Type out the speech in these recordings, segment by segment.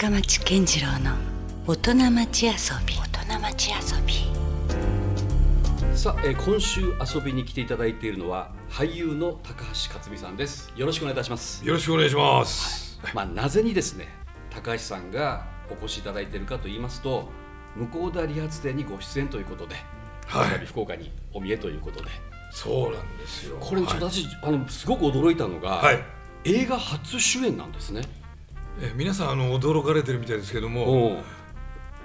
深町健次郎の大人町遊び。大人町遊び。さあ、えー今週遊びに来ていただいているのは俳優の高橋克実さんです。よろしくお願いいたします。よろしくお願いします。まあなぜにですね高橋さんがお越しいただいているかと言いますと向田理髪店にご出演ということで、はい。福岡にお見えということで。そうなんですよ。これちょっとはい。私、あのすごく驚いたのが、はい。映画初主演なんですねえ皆さんあの驚かれてるみたいですけども、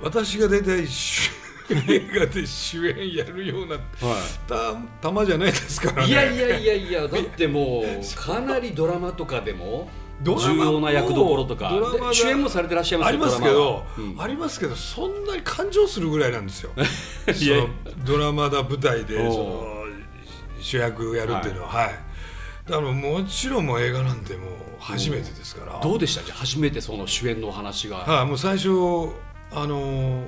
私が大体主映画で主演やるようなたたまじゃないですからね。いやいやいやいやだってもうかなりドラマとかでも重要な役どころとか主演もされてらっしゃいますありますけど、うん。ありますけどそんなに感情するぐらいなんですよ。ドラマだ舞台でその主役やるっていうのは、はい。だからもちろんもう映画なんてもう初めてですから。どうでしたじゃあ初めてその主演のお話が、はい、もう最初あの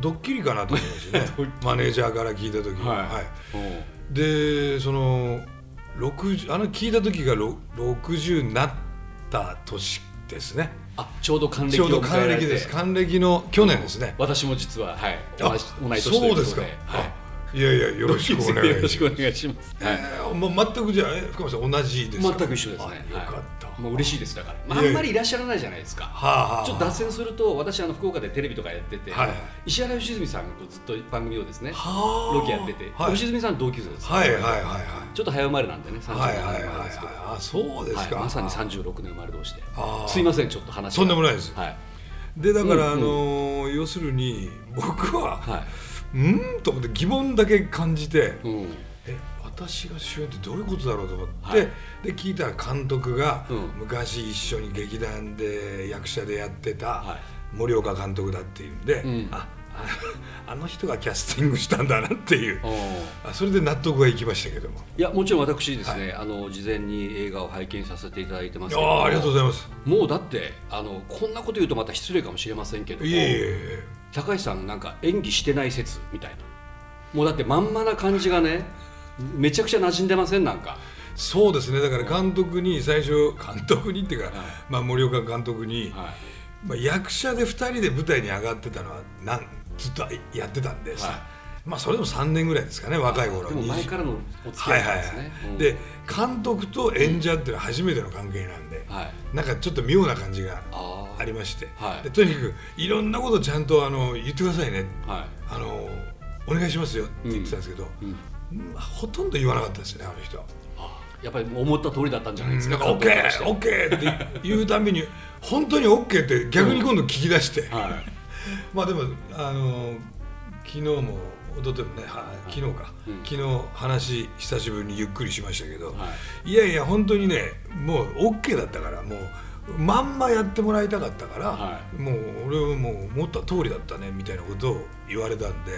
ドッキリかなと思いましたね。マネージャーから聞いた時は、はい。はい。うん。でその60あの聞いた時がろ60になった年ですね。あちょうど還暦をちょうど還迎えられて暦です。還暦の去年ですね、私も実ははい。あ同い年そうですか、はいい、やいやよろしくお願よろいします。しくお願いします、はいえーもう全くじゃあえ深町さん同じですか？全く一緒ですね。あよかった、はい、もう嬉しいですだから、まあ、あんまりいらっしゃらないじゃないですか。はあはあちょっと脱線すると私あの福岡でテレビとかやってて、はい石原良純さんとずっと番組をですねはあ。ロケやってて、はい。良純さん同級生です、はいはいはいはい。ちょっと早生まれなんでね37はい年はいはいはい生まれですけど、あそうですか、はいまさに36年生まれ同士で。あーすいませんちょっと話が。とんでもないです。はい、でだから、うんあの要するに僕は、はうん？と思って疑問だけ感じて、いうん。え私が主演ってどういうことだろうと思って、はい。で聞いたら監督が、うん。昔一緒に劇団で役者でやってたは森岡監督だっていうんで、うん。あああの人がキャスティングしたんだなっていう。それで納得がいきましたけども。いやもちろん私ですね、あの事前に映画を拝見させていただいてますけどああありがとうございます。もうだってあのこんなこと言うとまた失礼かもしれませんけどもいえいえ高橋さんなんか演技してない説みたいな。もうだってまんまな感じがねめちゃくちゃ馴染んでません？なんか。そうですね。だから監督に最初監督にっていうか、はい。まあ、森岡監督に、はまあ、役者で2人で舞台に上がってたのはなんずっとやってたんでさ、はいまあそれでも3年ぐらいですかね若いい頃でも前からのお付き合はいですね、で監督と演者っていうのは初めての関係なんで、はい。なんかちょっと妙な感じがありまして、はい。でとにかくいろんなことちゃんとあの言ってくださいね。はあのお願いしますよって言ってたんですけど、ほとんど言わなかったですねあの人。は。あやっぱり思った通りだったんじゃないですか、なん。かオッケ監督として。ーオッケーって言うたびに 本当にオッケーって逆に今度聞き出して、は まあでもあの昨日も一昨日もねは昨日か、うん。昨日話久しぶりにゆっくりしましたけど、い、はい。い、やいや本当にねもうオッケーだったからもうまんまやってもらいたかったから、はもう俺はもう思った通りだったねみたいなことを言われたんで、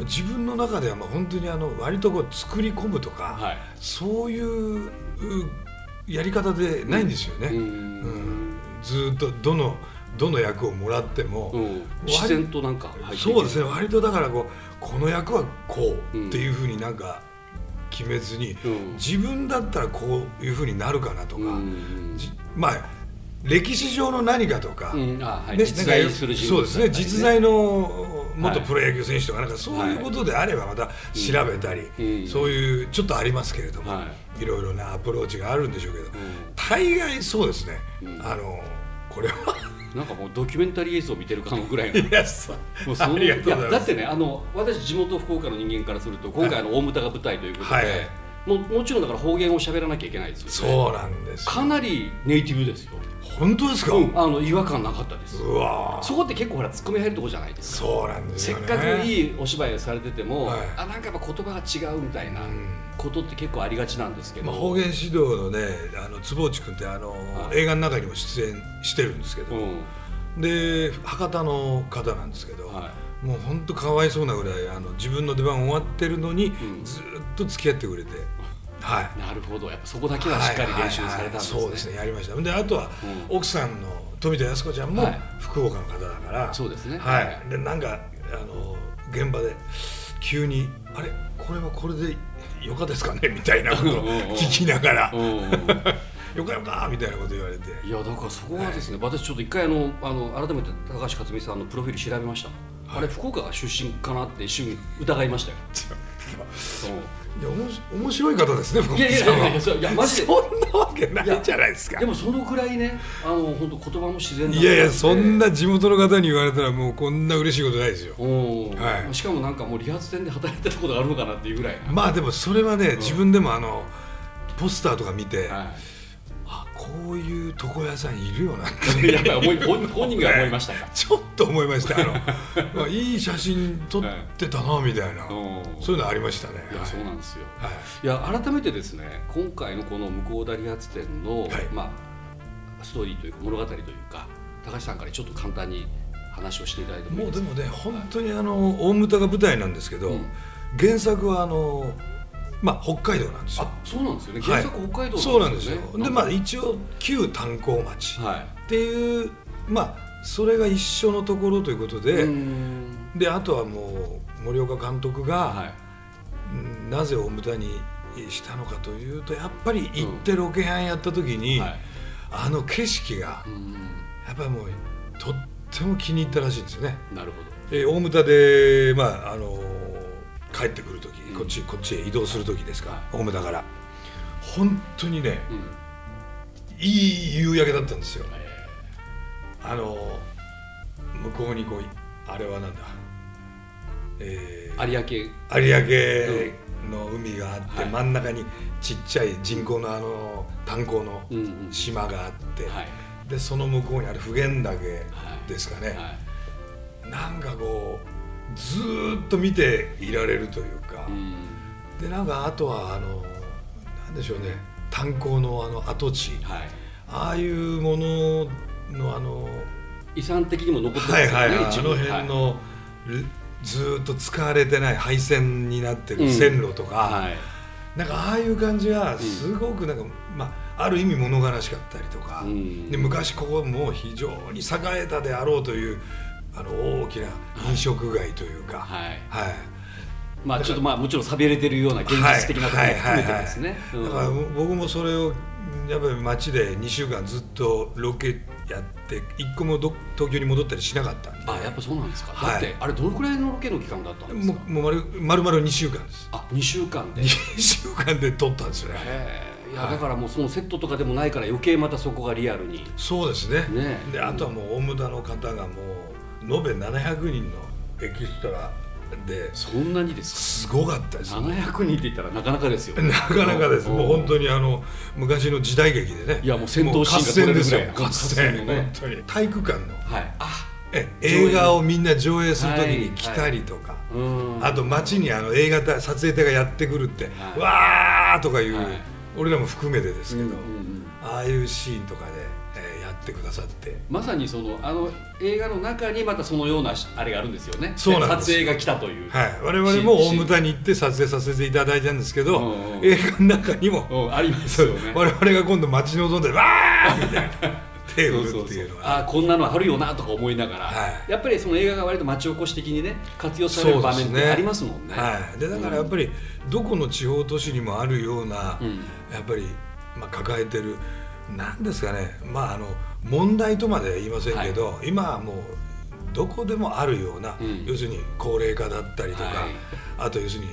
うん、自分の中ではまあ本当にあの割とこう作り込むとか、はい。そういううやり方でないんですよね。うん。うん。ずーっとどのどの役をもらっても、うん、自然となんかそうですね。割とだからこうこの役はこううんっていうふうになんか決めずに、うん。自分だったらこういうふうになるかなとか、うんじまあ歴史上の何かとか、うん。あはい、ね実在する人そうですね。実在の元はい。プロ野球選手とかなんかそういうことであればまた調べたり、うん。そういうちょっとありますけれども、、はい。ろいろなアプローチがあるんでしょうけど、ん。大概そうですね、うん。あのこれはなんかもうドキュメンタリー映像を見てるかのぐらいの。いやだってねあの私地元福岡の人間からすると今回あの大牟田が舞台ということで、はいもちろんだから方言を喋らなきゃいけないですよね。そうなんですかなりネイティブですよ、本当ですか、うん、あの違和感なかったです。うわ。ーそこって結構ほらツッコミ入るとこじゃないですか。そうなんですよね。せっかくいいお芝居をされてても、はい。あなんかやっぱ言葉が違うみたいなうん。ことって結構ありがちなんですけど、まあ、方言指導のねあの坪内君ってあの、はい。映画の中にも出演してるんですけど、うん。で博多の方なんですけど、はもう本当かわいそうなぐらいあの自分の出番終わってるのに、ん。ずっと付き合ってくれて、はい。なるほど。やっぱそこだけはしっかり練習されたんですね、はいはいはい。そうですね。やりました。であとは、うん。奥さんの富田靖子ちゃんもはい。福岡の方だから、そうですね。はい。はい。でなんかあの現場で急に「あれ？これはこれでよかですかね?」みたいなことを聞きながら。うん よかよかみたいなこと言われて。いやだからそこがですね、私ちょっと一回あのあの改めて高橋克実さんのプロフィール調べました、あれ福岡が出身かなって一瞬疑いましたよ いや面白い方ですね福いやいやいやいやそういやマジで。そんなわけないじゃないですか。でもそのぐらいねあの本当言葉も自然いやいやそんな地元の方に言われたらもうこんな嬉しいことないですよ。はい。しかもなんかもう理髪店で働いてたことがあるのかなっていうぐらいな。まあでもそれはね自分でもあのポスターとか見てはあこういう床屋さんいるよなっい、て。やっぱり本本人が思いましたか。ちょっと思いました。あの まあいい写真撮ってたなみたいな。うん。そういうのありましたね。いやはい。そうなんですよ。はい。いや改めてですね今回のこの向田理髪店の、はい。まあ、ストーリーというか物語というか高橋さんからちょっと簡単に話をしていただいてもうでもね本当にあの大牟田が舞台なんですけど、うん。原作はあのまあ北海道なんですよ。あそうなんですよね。はい。原作北海道そうなんですよ。ねでまあ一応旧炭鉱町はっていうまあそれが一緒のところということいで、うーん。であとはもう森岡監督が、はい。うんなぜ大牟田にしたのかというとやっぱり行ってロケハンやった時に、はい。あの景色がうん。やっぱりもうとっても気に入ったらしいんですよね。なるほで大牟田で、まああの帰ってくる時、うん。こっちこっちへ移動する時ですか、は大牟田から。本当にねいい夕焼けだったんですよ。えあの向こうにこうあれはなんだ、えーー有明。有明の海があって、はい。真ん中にちっちゃい人工のあの炭鉱のうんうん。島があって、はい。でその向こうにある普賢岳ですかね、はい。なんかこうずーっと見ていられるというか、うん。でなんかあとはあのなんでしょうね。炭鉱のあの跡地。はい。ああいうもののあの遺産的にも残ってますはいよねはい。はいあの辺の、ずーっと使われてない廃線になってる線路とか、はい。なんかああいう感じがすごくなんか、まあある意味物悲しかったりとか、うん。で昔ここも非常に栄えたであろうというあの大きな飲食街というか、はい。はい。まあちょっとまあもちろん寂れてるような現実的なところも含めてですね。うん。だから僕もそれをやっぱり街で2週間ずっとロケやって一個もど東京に戻ったりしなかったんで。あやっぱそうなんですか、はい。だってあれどのくらいのロケの期間だったんですか？もうもう丸丸々2週間です。あ2週間で。2週間で撮ったんですよねいや、はい。だからもうそのセットとかでもないから余計またそこがリアルに。そうですね。ね。であとはもう大牟田の方がもう延べ700人のエキストラでそんなにですすごかったです。か700人って言ったらなかなかですよ。なかなかです、もう本当ににあの昔の時代劇でね、いやもう戦闘シーン合戦ですよ、合戦、ね。本当に。体育館の。はい。あ映映画をみんな上映するときに来たりとか、うん。あと街にあの映画隊撮影隊がやってくるって、はい。わーとかいう、はい。俺らも含めてですけど、うんうんうん。ああいうシーンとかで、ってくださって。まさにそのあの映画の中にまたそのようなあれがあるんですよね。そうなん撮影が来たという、はい、我々も大牟田に行って撮影させていただいたんですけど、うんうん。映画の中にも、うんありますそう。よね我々が今度待ち望んでわーみたいな。手をそうそうそう振るっていうのはあこんなのあるよなとか思いながら、はい。やっぱりその映画が割と町おこし的にね活用される場面ってありますもんね。はい、でだからやっぱりどこの地方都市にもあるような、うん。やっぱり、まあ、抱えてるなんですかね。まああの問題とまでは言いませんけど、今はもうどこでもあるような、うん。要するに高齢化だったりとか、はい。あと要するに、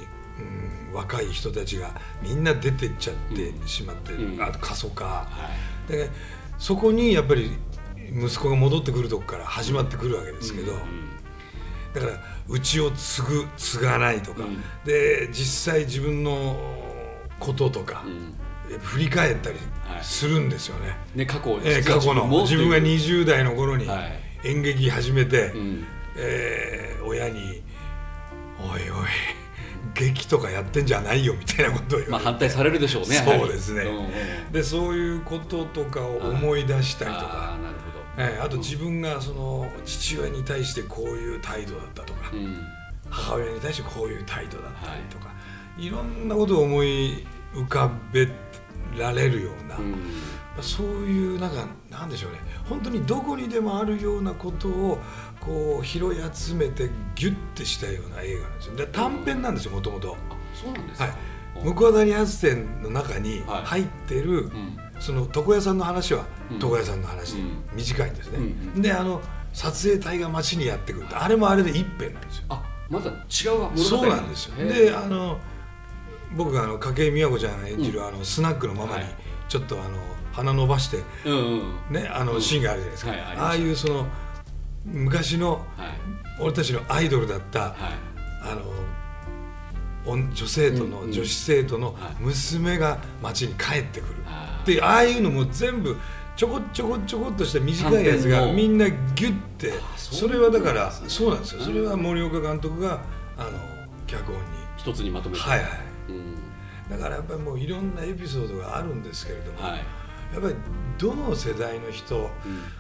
うん、若い人たちがみんな出てっちゃってしまってる、うん。あと過疎化、はい。でそこにやっぱり息子が戻ってくるとこから始まってくるわけですけど。うん。だからうちを継ぐ継がないとか、うん。で実際自分のこととかう、ん振り返ったりはいするんですよね、ね過去えー過去の。自分が20代の頃にはい。演劇始めて、うん。えー親に「おいおい劇とかやってんじゃないよ」みたいなことを言まあ反対されるでしょうね。そうですね。でそういうこととかを思い出したりとか、あーなるほえーあと自分がその父親に対してこういう態度だったとか、ど。うん。母親に対してこういう態度だったりとか、い、ろんなことを思い浮かべられるような、うん。そういうなんかなんでしょうね。本当にどこにでもあるようなことをこう拾い集めてギュッてしたような映画なんですよ。で短編なんですよもともと。あそうなんですか。はい。向こう谷発展の中にはい。入ってる、うん。その床屋さんの話はうん。床屋さんの話で、うん。短いんですね、であの撮影隊が街にやってくるあれもあれで一編なんですよ。あまた違うそうなんですよ。であの僕があの筧美和子ちゃん演じる、あのスナックのママにはい。ちょっとあの鼻伸ばしてねあのうん。シーンがあるじゃないですか、はいあああいうその昔のはい。俺たちのアイドルだった、はい。あの女女生徒の、女子生徒のはい。娘が町に帰ってくる、あー。でああいうのも全部ちょこちょこちょこっとした短いやつがみんなギュッてそれはだからそうなんですよ。それは森岡監督があの脚本に。一つにまとめて。はいはいうんだからやっぱりもういろんなエピソードがあるんですけれども、はい。やっぱりどの世代の人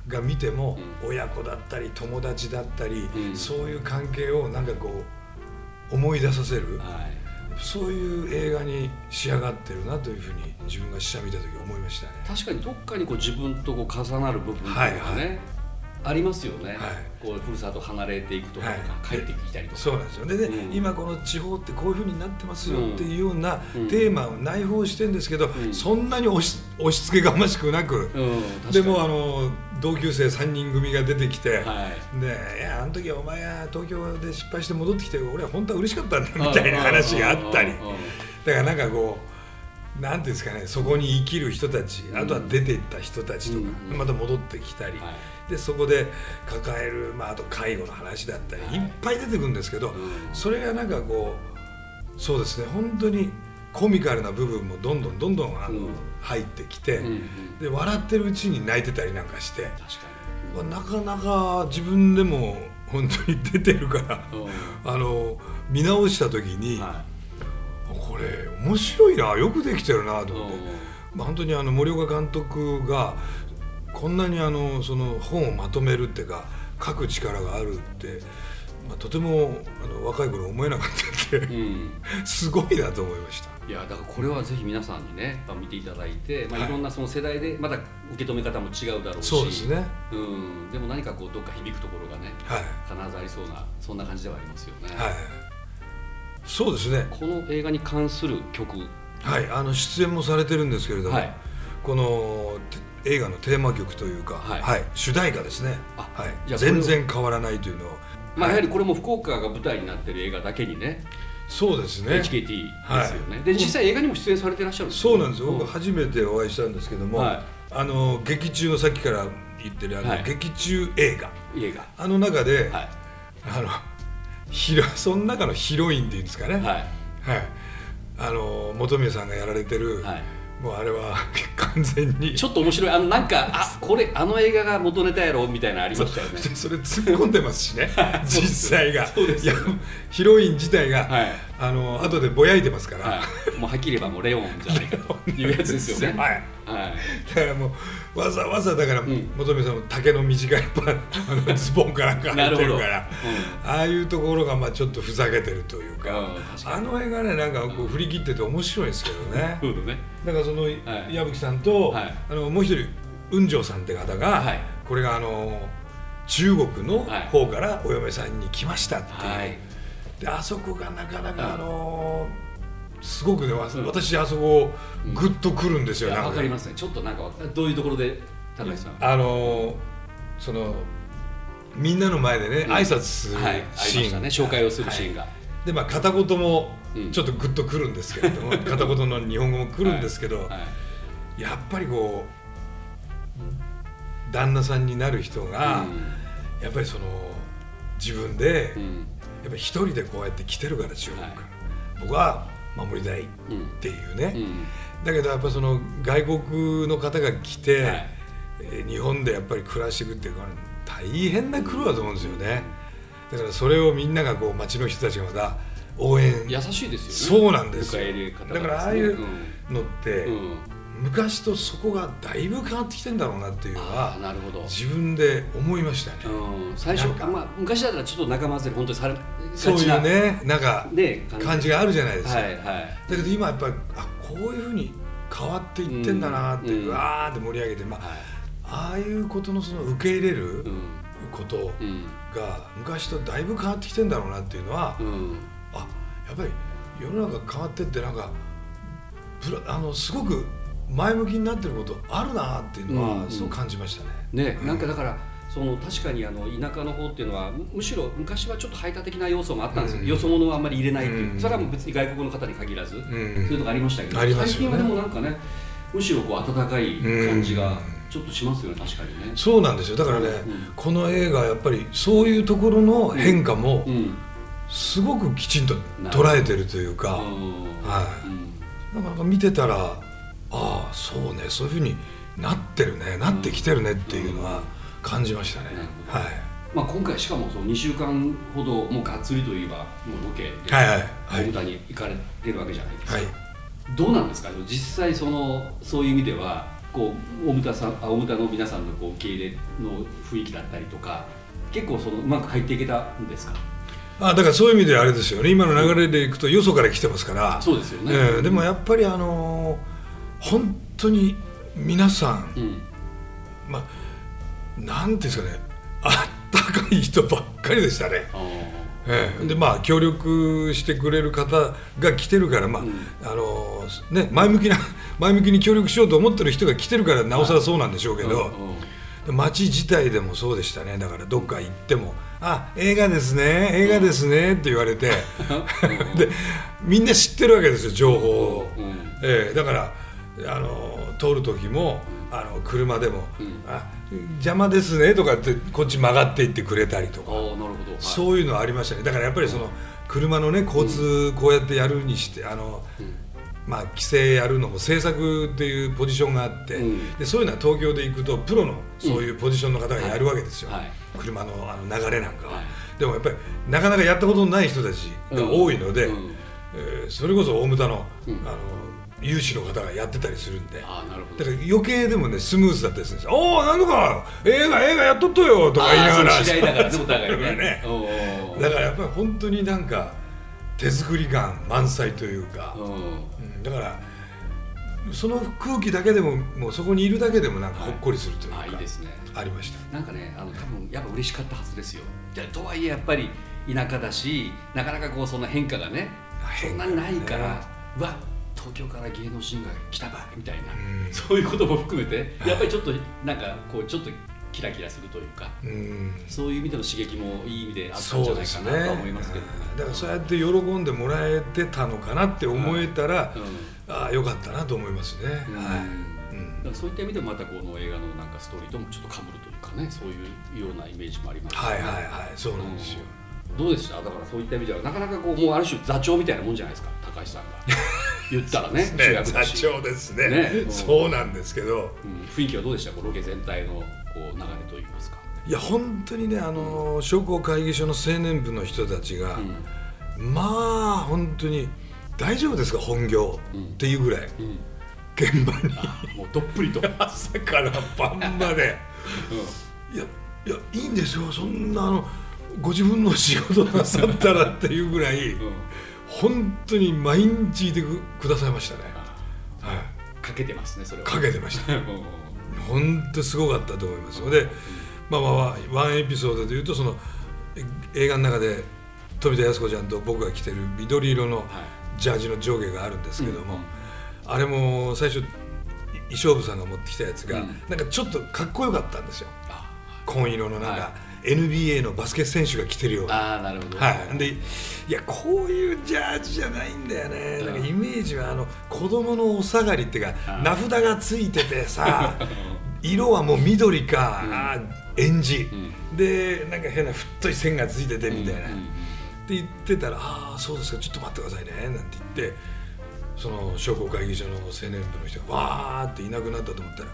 が見ても、親子だったり友達だったり、うん。そういう関係をなんかこう思い出させる、はい。そういう映画に仕上がってるなというふうに自分が試写見た時思いましたね。確かにどっかにこう自分とこう重なる部分っていうのがね、はいはいありますよね、はい。こうふるさと離れていくとかはい。帰ってきたりとか。そうなんですよ。ねで、うん。今この地方ってこういうふうになってますよっていうようなうん。テーマを内包してるんですけど、ん。そんなに押し押し付けがましくなく、うん、でもあの同級生3人組が出てきて、はい。でいやあの時お前は東京で失敗して戻ってきて俺は本当は嬉しかったんだみたいな話があったり。だからなんかこうなんていうんですかねそこに生きる人たちあとは出ていった人たちとか、うん。また戻ってきたり、はい。でそこで抱える、まあ、あと介護の話だったり、はい。い、っぱい出てくるんですけど、ん。それがなんかこうそうですね本当にコミカルな部分もどんどんどんどんあの、うん。入ってきて、うんうん。で笑ってるうちに泣いてたりなんかして。確かなかなか自分でも本当に出てるからあの見直した時に、はこれ面白いなよくできてるなとい思って、うん。まあ、本当にあの森岡監督がこんなにあのその本をまとめるっていうか書く力があるって、まあ、とてもあの若い頃思えなかったんでうん。すごいなと思いました。いやだからこれはぜひ皆さんにねまあ見ていただいて、まあ、はい。いろんなその世代でまた受け止め方も違うだろうし。そうですね。うん、でも何かこうどっか響くところがねはい、必ずありそうなそんな感じではありますよね、はい、そうですね。この映画に関する曲。はいあの出演もされてるんですけれども、はい。このて映画のテーマ曲というか、はい。主題歌ですね、あはい。全然変わらないというのを、まあ、やははいりこれも福岡が舞台になってる映画だけにね。そうですね。HKT ですよね、はい。で実際映画にも出演されてらっしゃるんですそうなんです僕初めてお会いしたんですけども、はい。あの劇中のさっきから言ってるあの、はい。劇中映画。映画。あの中で、はい。あのヒロ その中のヒロインっていうんですかね、はい。はい。あの本宮さんがやられてる、はい。もうあれは 完全に。ちょっと面白い。あのなんかあこれあの映画が元ネタやろみたいなのありましたよね。それ突っ込んでますしね。実際が。そうですいやヒロイン自体が、はい。あの後でぼやいてますから、はい、もうはっきり言えばもうレオンじゃないかというやつですよね。はい。はい。だからもうわざわざだから、ん。本宮さんも丈の短いパン あのズボンかなんか履いてるからああいうところがまあちょっとふざけてるというか,、あの映画ねなんかこう振り切ってて面白いんですけどね、だからその、い。矢吹さんと、はい。あのもう一人雲上さんって方が、はい。これがあの中国のはい。方からお嫁さんに来ましたっていう、はい。であそこがなかなかあのすごくねわうん私あそこグッとくるんですよ、いやなんわかりますね。ちょっとなんかどういうところで高橋さん？あのそのみんなの前でね、うん挨拶するシーン、したね。紹介をするシーンが。でまあ片言もうんちょっとグッとくるんですけれども、片言の日本語もくるんですけど、はい。やっぱりこう旦那さんになる人が、やっぱりその自分で、うん。うん。やっぱり一人でこうやって来てるから中国から、はい僕は守りたいっうん。ていうね、うん。だけどやっぱその外国の方が来て、はいえー日本でやっぱり暮らしていくっていうか大変な苦労だと思うんですよねだからそれをみんながこう町の人たちがまた応援優しいですよね。そうなんですよ迎え入れ方がだからああいうのって、うん。うん。昔とそこがだいぶ変わってきてんだろうなっていうのはなるほど。自分で思いましたね、うん。最初かまあ昔だったらちょっと仲間外れ本当にされそういうねなんかね感じがあるじゃないですか、はいはい。だけど今やっぱりあこういうふうに変わっていってんだなって、うんうわーって盛り上げて、まあ、はい。ああいうことのその受け入れるうん。ことうん。が昔とだいぶ変わってきてんだろうなっていうのは、うん。あやっぱり世の中変わってってなんかあのすごく前向きになってることあるなっていうのうんうん。はすごく感じましたね。ね、なんかだからその確かにあの田舎の方っていうのはむむしろ昔はちょっと排他的な要素もあったんですよ、うん。よそ者をあんまり入れないっていう、うん。それはもう別に外国の方に限らず、ん。そういうのがありましたけど。ね。最近はでもなんかねむしろこう温かい感じがちょっとしますよね確かにね。そうなんですよ。だからね、うん。この映画やっぱりそういうところの変化もうん。すごくきちんと捉えてるというか、はい。うん。なかなか見てたらああそうねそういうふうになってるねなってきてるねっていうのは感じましたね、はい。まあ、今回しかもその2週間ほどもうがっつりといえばもうロケではいはいはい。大牟田に行かれてるわけじゃないですか、はい。どうなんですか？実際そのそういう意味ではこう大牟田さんあ大牟田の皆さんのこう受け入れの雰囲気だったりとか結構そのうまく入っていけたんですか？あだからそういう意味ではあれですよね。今の流れでいくとよそから来てますから。そうですよね、えーでもやっぱりあのー本当に皆さん、うん。まあなんていうんですかねあったかい人ばっかりでしたね。あええ。でまあ協力してくれる方が来てるから、まあうん。あのね、前向きな前向きに協力しようと思ってる人が来てるからなおさらそうなんでしょうけど、街自体でもそうでしたね。だからどっか行っても「あ映画ですね映画ですね」って言われて。でみんな知ってるわけですよ情報を、うん。ええ。だからあの通る時もあの車でもうん「あ邪魔ですね」とかってこっち曲がっていってくれたりとか。はい。そういうのありましたね。だからやっぱりその車のね交通こうやってやるにしてあの、うん。まあ、規制やるのも政策っていうポジションがあって、うん。でそういうのは東京で行くとプロのそういうポジションの方がやるわけですよ、はい。車のあの流れなんかは、はい。でもやっぱりなかなかやったことのない人たちが多いので、うん。えーそれこそ大牟田の,、うん。あの有志の方がやってたりするんで。ああなるほど。だから余計でもねスムーズだったりするんですよ「おおなんとか映画映画やっとっとよ」とか言いながら。だからねお互いね。ねおうおうだからやっぱり本当になんか手作り感満載というか、うん。うんだからその空気だけでももうそこにいるだけでもなんかほっこりするというか、あいいですね。ありました。なんかねあの多分やっぱ嬉しかったはずですよ。でとはいえやっぱり田舎だしなかなかこうそんな変化がね。そんなにないから、ねうわ東京から芸能人が来たばいみたいな、うん。そういうことも含めてやっぱりちょっとなんかこうちょっとキラキラするというかうん。そういう意味での刺激もいい意味であったんそじゃないかなとは思いますけど。ねうんだからそうやって喜んでもらえてたのかなって思えたら、ああよかったなと思いますね、うん。はい、うん。だからそういった意味でもまたこの映画のなんかストーリーともちょっと被るというかねそういうようなイメージもありますはいはいはい。そうなんですよ、うん。どうでした？だからそういった意味ではなかなかこうもうある種座長みたいなもんじゃないですか高橋さんが 言ったらね主役だし、長ですね。ね。うんそうなんですけど。うん、雰囲気はどうでした？こうロケ全体のこう流れといいますか、いや本当にねあの商工会議所の青年部の人たちが、うん。まあ本当に大丈夫ですか？本業、うん。っていうぐらい。うん、現場に。あもうどっぷりと、う ん朝から晩まで。いやいやいいんですよ。そんなあのご自分の仕事なさったらっていうぐらい。うん本当に毎日いてくくださいましたね、あはい、かけてますねそれは。かけてました。うん。本当すごかったと思います。ので、まあまあまあワンエピソードでいうとそのえ映画の中で富田靖子ちゃんと僕が着てる緑色のはい。ジャージの上下があるんですけども、うんあれも最初い衣装部さんが持ってきたやつが、うん。なんかちょっとかっこよかったんですよ。あ紺色のなんか、は NBA のバスケ選手が着てるような。あーなるほど、はい、でいやこういうジャージじゃないんだよね、うん。なんかイメージはあの子供のお下がりっていうかうん名札がついててさ 色はもう緑か、うん。エンジ、うん。でなんか変な太い線がついててみたいな、うんうんって言ってたら「ああそうですかちょっと待ってくださいね」なんて言ってその商工会議所の青年部の人がわーっていなくなったと思ったら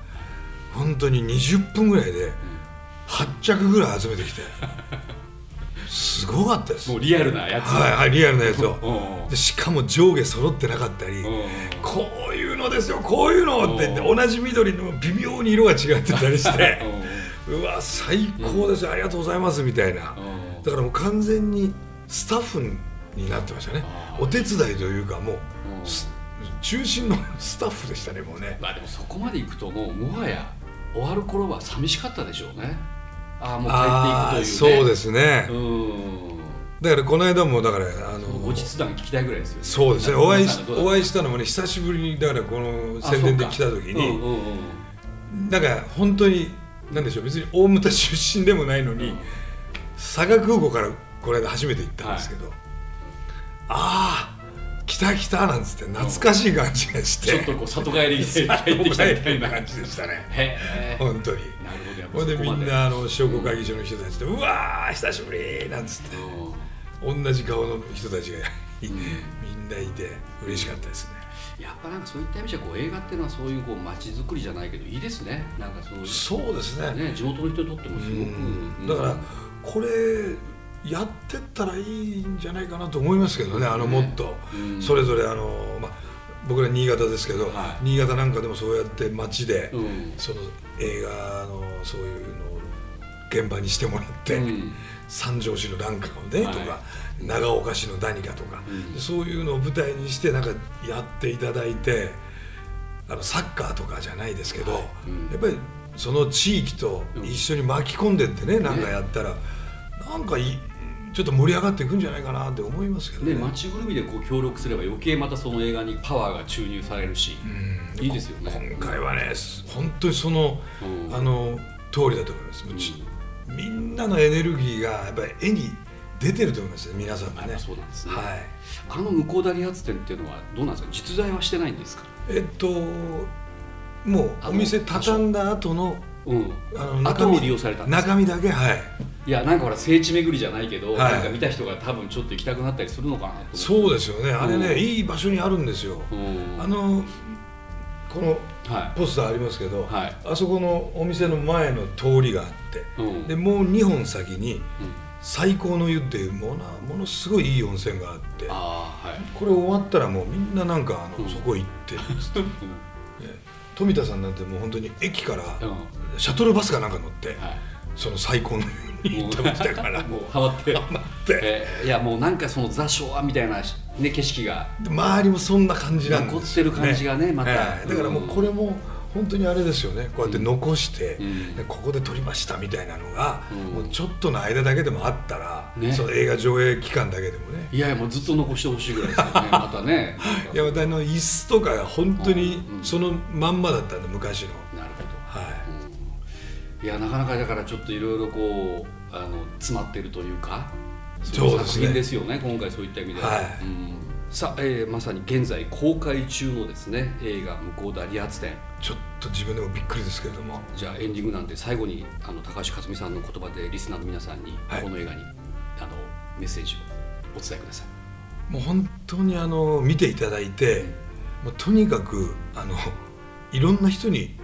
本当に20分ぐらいで8着ぐらい集めてきて。すごかったです。もうリアルなやつ。はいはいリアルなやつを。でしかも上下揃ってなかったり。うんこういうのですよこういうのって言って同じ緑でも微妙に色が違ってたりして。うわ最高です、ありがとうございますみたいな。うんだからもう完全にスタッフになってましたね。お手伝いというかもう中心のスタッフでしたねもうね。まあでもそこまでいくともうもはや終わる頃は寂しかったでしょうねああもう帰っていくというね。そうですね。うん。だからこの間もだからあの後日談聞きたいぐらいですよね。そうですね。お会いお会いしたのもね久しぶりにだからこの宣伝で来た時に、うんうんうん。なんか本当になんでしょう別に大牟田出身でもないのに、佐賀空港からこの間初めて行ったんですけど、ああ来た来たなんつって懐かしい感じがして、ちょっとこう里帰りして帰ってきたみたいな感じでしたね。本当に。なるほど。やっぱほいでみんなあの商工会議所の人たちで、うわー久しぶりなんつって。う同じ顔の人たちがみんないて嬉しかったですね。んやっぱなんかそういった意味じゃこう映画っていうのはそういうこう街づくりじゃないけどいいですね。なんかそうそうですね。ね地元の人にとってもすごくうん。だからこれやってったらいいんじゃないかなと思いますけどねあのもっと。うん。それぞれあの、まあ、僕ら新潟ですけど、はい。新潟なんかでもそうやって街で、うん。その映画のそういうのを現場にしてもらって、うん。三条市の何かをね、はい。とか長岡市の何かとか、うん。でそういうのを舞台にしてなんかやっていただいてあのサッカーとかじゃないですけど、はい。うん。やっぱりその地域と一緒に巻き込んでってね、なんかやったらなんかいいちょっと盛り上がっていくんじゃないかなって思いますけどね。ね街ぐるみでこう協力すれば余計またその映画にパワーが注入されるしうん。いいですよね。今回はね本当にその、うん。あの通りだと思います、もうちみんなのエネルギーがやっぱり絵に出てると思いますね皆さんがね。そうなんですね。はい。あの向田理髪店っていうのはどうなんですか？実在はしてないんですか？えっともうお店畳んだ後のうん。利用されたんです。か中身だけはい。いやなんかほら聖地巡りじゃないけど、はい。なんか見た人が多分ちょっと行きたくなったりするのかなと思って。そうですよね。あれね、うん。いい場所にあるんですよ、うん。あのこのはポスターありますけど、はい。あそこのお店の前の通りがあって、い、うん。でもう2本先にうん。最高の湯っていうものものすごいいい温泉があってああはい。これ終わったらもうみんななんかあの、うん。そこ行って。るん富田さんなんてもう本当に駅からシャトルバスかなんか乗って、い。その最高の湯に行ってましたからもうハマって。待って。えーいやもうなんかそのザ・昭和みたいな、ね、景色が。で周りもそんな感じなんですよ残ってる感じがねまた。ええ。だからもうこれも本当にあれですよね。こうやって残して、うん。でここで撮りましたみたいなのが、うん。もうちょっとの間だけでもあったら、ね。その映画上映期間だけでもね。いやいやもうずっと残してほしいぐらいですよね。またね。いやまたあの椅子とかが本当にうん。そのまんまだったんで昔の、なるほど。はい。いやなかなかだからちょっといろいろこうあの詰まってるというかそうですね。い作品ですよね今回そういった意味では、はい。うんさあ、えーまさに現在公開中のですね映画「向田理髪店ちょっと自分でもびっくりですけれども」じゃあエンディングなんで最後にあの高橋克実さんの言葉でリスナーの皆さんにはい。この映画に、あのメッセージをお伝えください。もう本当にあの見ていただいてもうとにかくあのいろんな人に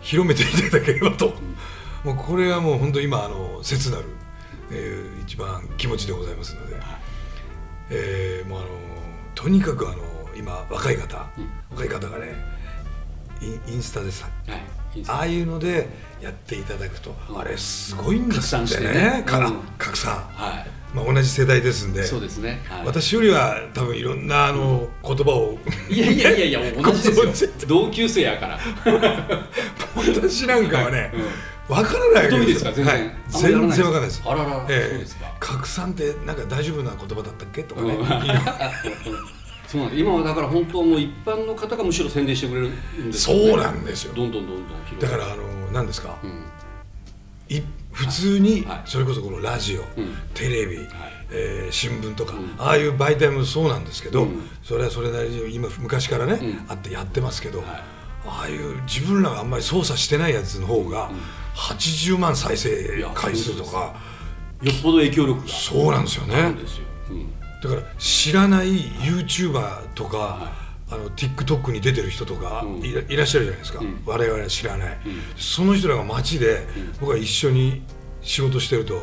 広めていただければと、もうこれはもう本当今あの切なる、えー一番気持ちでございますので、えーもうあのとにかくあの今若い方、うん。若い方がねインスタでさああいうのでやっていただくと、うん。あれすごいんですってね。ね。かうん。拡散、はまあ、同じ世代ですんいで。そうですね、はい、私よりは多分いろんなあの、言葉を。いやいやいやいや同じですよ。知同級生やから。私なんかはね、うんわからないわけですか？全然、はい。全然わかんないです。あららら、ええ。そうですか。拡散ってなんか大丈夫な言葉だったっけ？とかね、うん。そうなんです今はだから本当もう一般の方がむしろ宣伝してくれるんですよね。そうなんですよ。どんどんどんどんだからあの何ですか、うん。い普通にはい。それこそこのラジオ、うん。テレビ、えー新聞とか、うん。ああいう媒体もそうなんですけど、うん。それはそれなりに今昔からね、うん。あってやってますけど、はい。ああいう自分らがあんまり操作してないやつの方が、80万再生回数とか。よっぽど影響力が。そうなんですよね。うんだから知らない YouTuber とか、はあの TikTok に出てる人とかうん。いら,、っしゃるじゃないですか、うん。我々は知らない、ん。その人らが街で、僕が一緒に仕事してると、ん。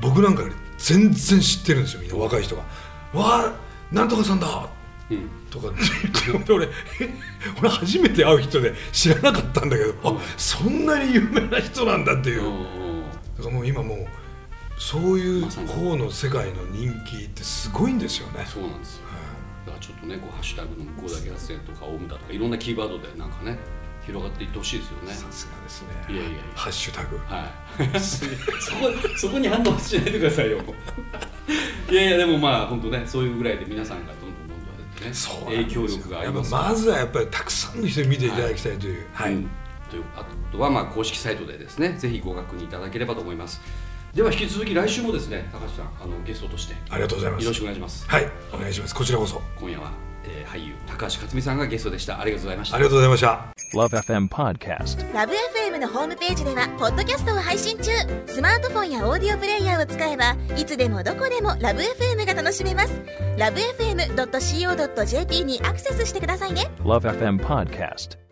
僕なんかより全然知ってるんですよみんな若い人が「わあなんとかさんだ!」うんとかって言って俺え俺初めて会う人で知らなかったんだけど、あそんなに有名な人なんだっていう、うんうん。だからもう今もうそういう方の世界の人気ってすごいんですよね。そうなんですよ。だからちょっとねこうハッシュタグの向こうだけ発生とかオウムだとかいろんなキーワードでなんかね広がっていってほしいですよね。さすがですね。いやいやいや。ハッシュタグ。はい。そこそこに反応しないでくださいよいやいやでもまあ本当ねそういうぐらいで皆さんがね。そう影響力がありますやっぱまずはやっぱりたくさんの人に見ていただきたいという。はい、うん。というあとはまあ公式サイトでですねぜひご確認いただければと思います。では引き続き来週もですね高橋さんあのゲストとして。ありがとうございます。よろしくお願いします。はい。お願いします。こちらこそ。今夜は、えー俳優高橋克実さんがゲストでした。ありがとうございました。ありがとうございました。Love FM Podcast. ラブ f m のホームページではポッドキャストを配信中。スマートフォンやオーディオプレイヤーを使えばいつでもどこでもラブ f m が楽しめます。ラブ FM.co.jp にアクセスしてくださいね。Love FM Podcast.